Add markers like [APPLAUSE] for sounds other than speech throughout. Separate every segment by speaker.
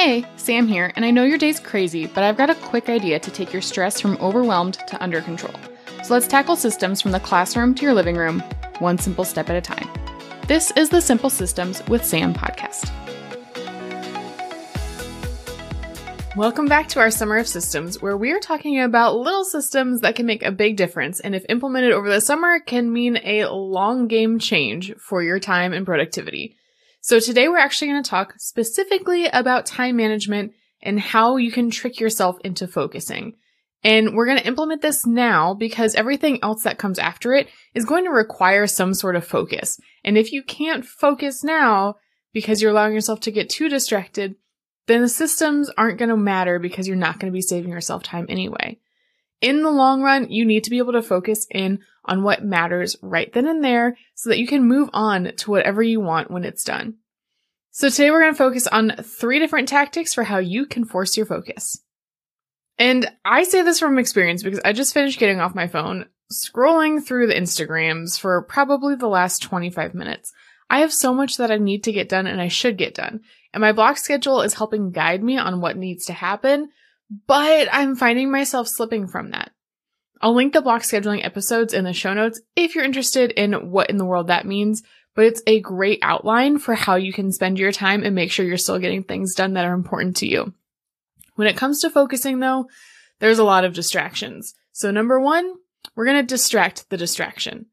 Speaker 1: Hey, Sam here, and I know your day's crazy, but I've got a quick idea to take your stress from overwhelmed to under control. So let's tackle systems from the classroom to your living room, one simple step at a time. This is the Simple Systems with Sam podcast. Welcome back to our Summer of Systems, where we are talking about little systems that can make a big difference, and if implemented over the summer, can mean a long game change for your time and productivity. So today we're actually going to talk specifically about time management and how you can trick yourself into focusing. And we're going to implement this now because everything else that comes after it is going to require some sort of focus. And if you can't focus now because you're allowing yourself to get too distracted, then the systems aren't going to matter because you're not going to be saving yourself time anyway. In the long run, you need to be able to focus in on what matters right then and there so that you can move on to whatever you want when it's done. So today we're going to focus on three different tactics for how you can force your focus. And I say this from experience because I just finished getting off my phone, scrolling through the Instagrams for probably the last 25 minutes. I have so much that I need to get done and I should get done. And my block schedule is helping guide me on what needs to happen, but I'm finding myself slipping from that. I'll link the block scheduling episodes in the show notes if you're interested in what in the world that means, but it's a great outline for how you can spend your time and make sure you're still getting things done that are important to you. When it comes to focusing though, there's a lot of distractions. So number one, we're going to distract the distraction.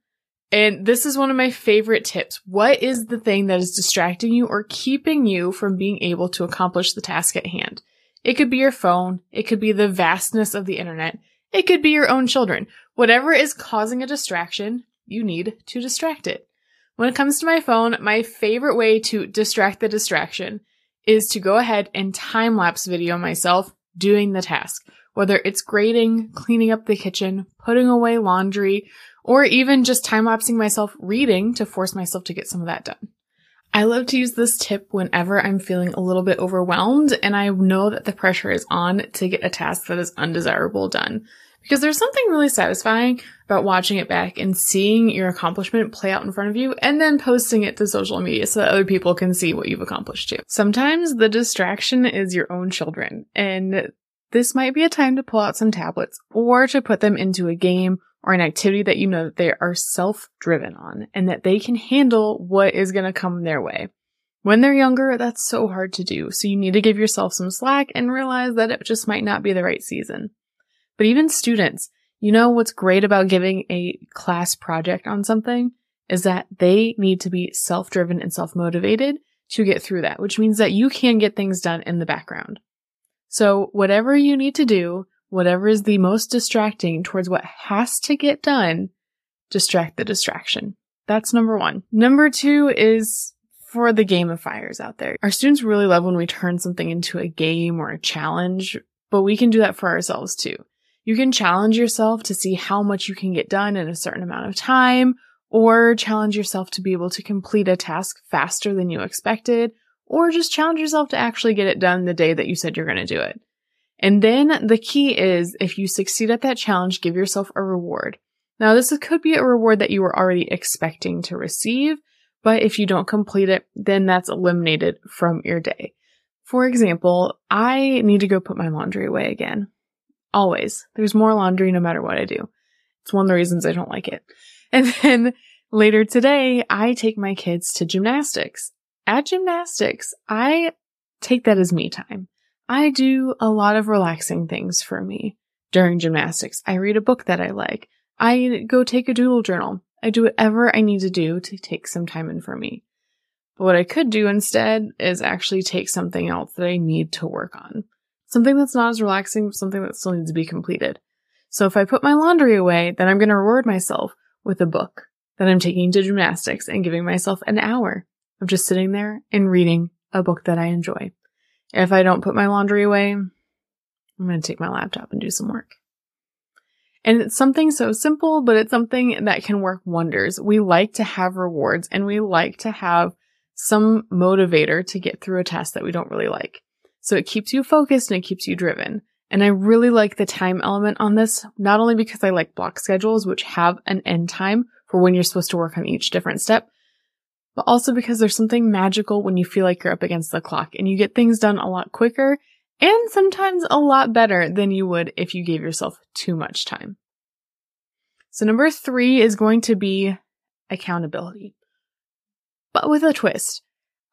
Speaker 1: And this is one of my favorite tips. What is the thing that is distracting you or keeping you from being able to accomplish the task at hand? It could be your phone. It could be the vastness of the internet. It could be your own children. Whatever is causing a distraction, you need to distract it. When it comes to my phone, my favorite way to distract the distraction is to go ahead and time lapse video myself doing the task. Whether it's grading, cleaning up the kitchen, putting away laundry, or even just time lapsing myself reading to force myself to get some of that done. I love to use this tip whenever I'm feeling a little bit overwhelmed and I know that the pressure is on to get a task that is undesirable done. Because there's something really satisfying about watching it back and seeing your accomplishment play out in front of you and then posting it to social media so that other people can see what you've accomplished too. Sometimes the distraction is your own children and this might be a time to pull out some tablets or to put them into a game or an activity that you know that they are self-driven on and that they can handle what is going to come their way. When they're younger, that's so hard to do. So you need to give yourself some slack and realize that it just might not be the right season. But even students, you know what's great about giving a class project on something is that they need to be self-driven and self-motivated to get through that, which means that you can get things done in the background. So whatever you need to do, whatever is the most distracting towards what has to get done, distract the distraction. That's number one. Number two is for the gamifiers out there. Our students really love when we turn something into a game or a challenge, but we can do that for ourselves too. You can challenge yourself to see how much you can get done in a certain amount of time, or challenge yourself to be able to complete a task faster than you expected, or just challenge yourself to actually get it done the day that you said you're going to do it. And then the key is if you succeed at that challenge, give yourself a reward. Now, this could be a reward that you were already expecting to receive, but if you don't complete it, then that's eliminated from your day. For example, I need to go put my laundry away again. Always. There's more laundry no matter what I do. It's one of the reasons I don't like it. [LAUGHS] And then later today, I take my kids to gymnastics. At gymnastics, I take that as me time. I do a lot of relaxing things for me during gymnastics. I read a book that I like. I go take a doodle journal. I do whatever I need to do to take some time in for me. But what I could do instead is actually take something else that I need to work on. Something that's not as relaxing, something that still needs to be completed. So if I put my laundry away, then I'm going to reward myself with a book that I'm taking to gymnastics and giving myself an hour of just sitting there and reading a book that I enjoy. If I don't put my laundry away, I'm going to take my laptop and do some work. And it's something so simple, but it's something that can work wonders. We like to have rewards and we like to have some motivator to get through a task that we don't really like. So it keeps you focused and it keeps you driven. And I really like the time element on this, not only because I like block schedules, which have an end time for when you're supposed to work on each different step, but also because there's something magical when you feel like you're up against the clock and you get things done a lot quicker and sometimes a lot better than you would if you gave yourself too much time. So number three is going to be accountability, but with a twist.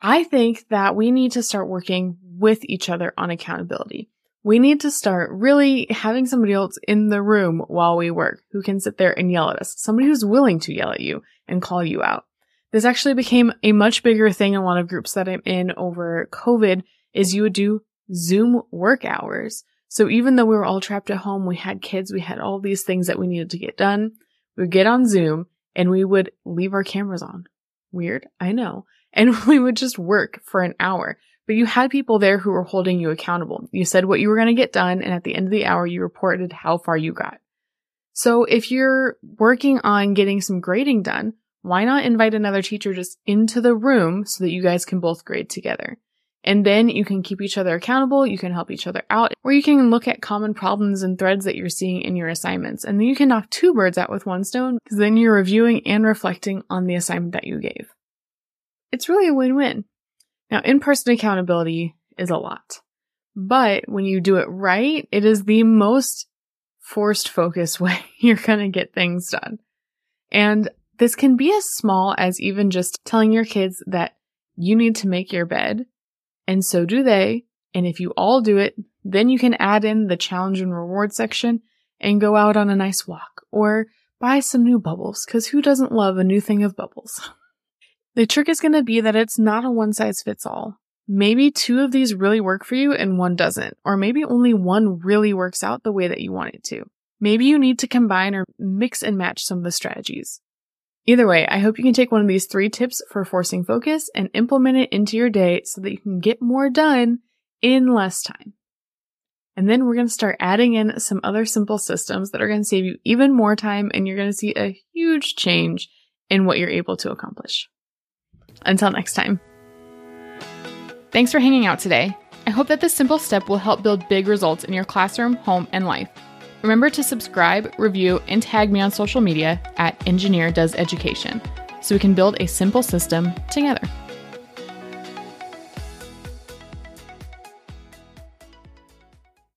Speaker 1: I think that we need to start working with each other on accountability. We need to start really having somebody else in the room while we work who can sit there and yell at us. Somebody who's willing to yell at you and call you out. This actually became a much bigger thing in a lot of groups that I'm in over COVID is you would do Zoom work hours. So even though we were all trapped at home, we had kids, we had all these things that we needed to get done. We would get on Zoom and we would leave our cameras on. Weird, I know. And [LAUGHS] we would just work for an hour. But you had people there who were holding you accountable. You said what you were going to get done, and at the end of the hour, you reported how far you got. So if you're working on getting some grading done, why not invite another teacher just into the room so that you guys can both grade together? And then you can keep each other accountable, you can help each other out, or you can look at common problems and threads that you're seeing in your assignments. And then you can knock two birds out with one stone because then you're reviewing and reflecting on the assignment that you gave. It's really a win-win. Now, in-person accountability is a lot, but when you do it right, it is the most forced focus [LAUGHS] way you're going to get things done. And this can be as small as even just telling your kids that you need to make your bed and so do they. And if you all do it, then you can add in the challenge and reward section and go out on a nice walk or buy some new bubbles because who doesn't love a new thing of bubbles? [LAUGHS] The trick is going to be that it's not a one size fits all. Maybe two of these really work for you and one doesn't, or maybe only one really works out the way that you want it to. Maybe you need to combine or mix and match some of the strategies. Either way, I hope you can take one of these three tips for forcing focus and implement it into your day so that you can get more done in less time. And then we're going to start adding in some other simple systems that are going to save you even more time and you're going to see a huge change in what you're able to accomplish. Until next time. Thanks for hanging out today. I hope that this simple step will help build big results in your classroom, home, and life. Remember to subscribe, review, and tag me on social media at Engineer Does Education so we can build a simple system together.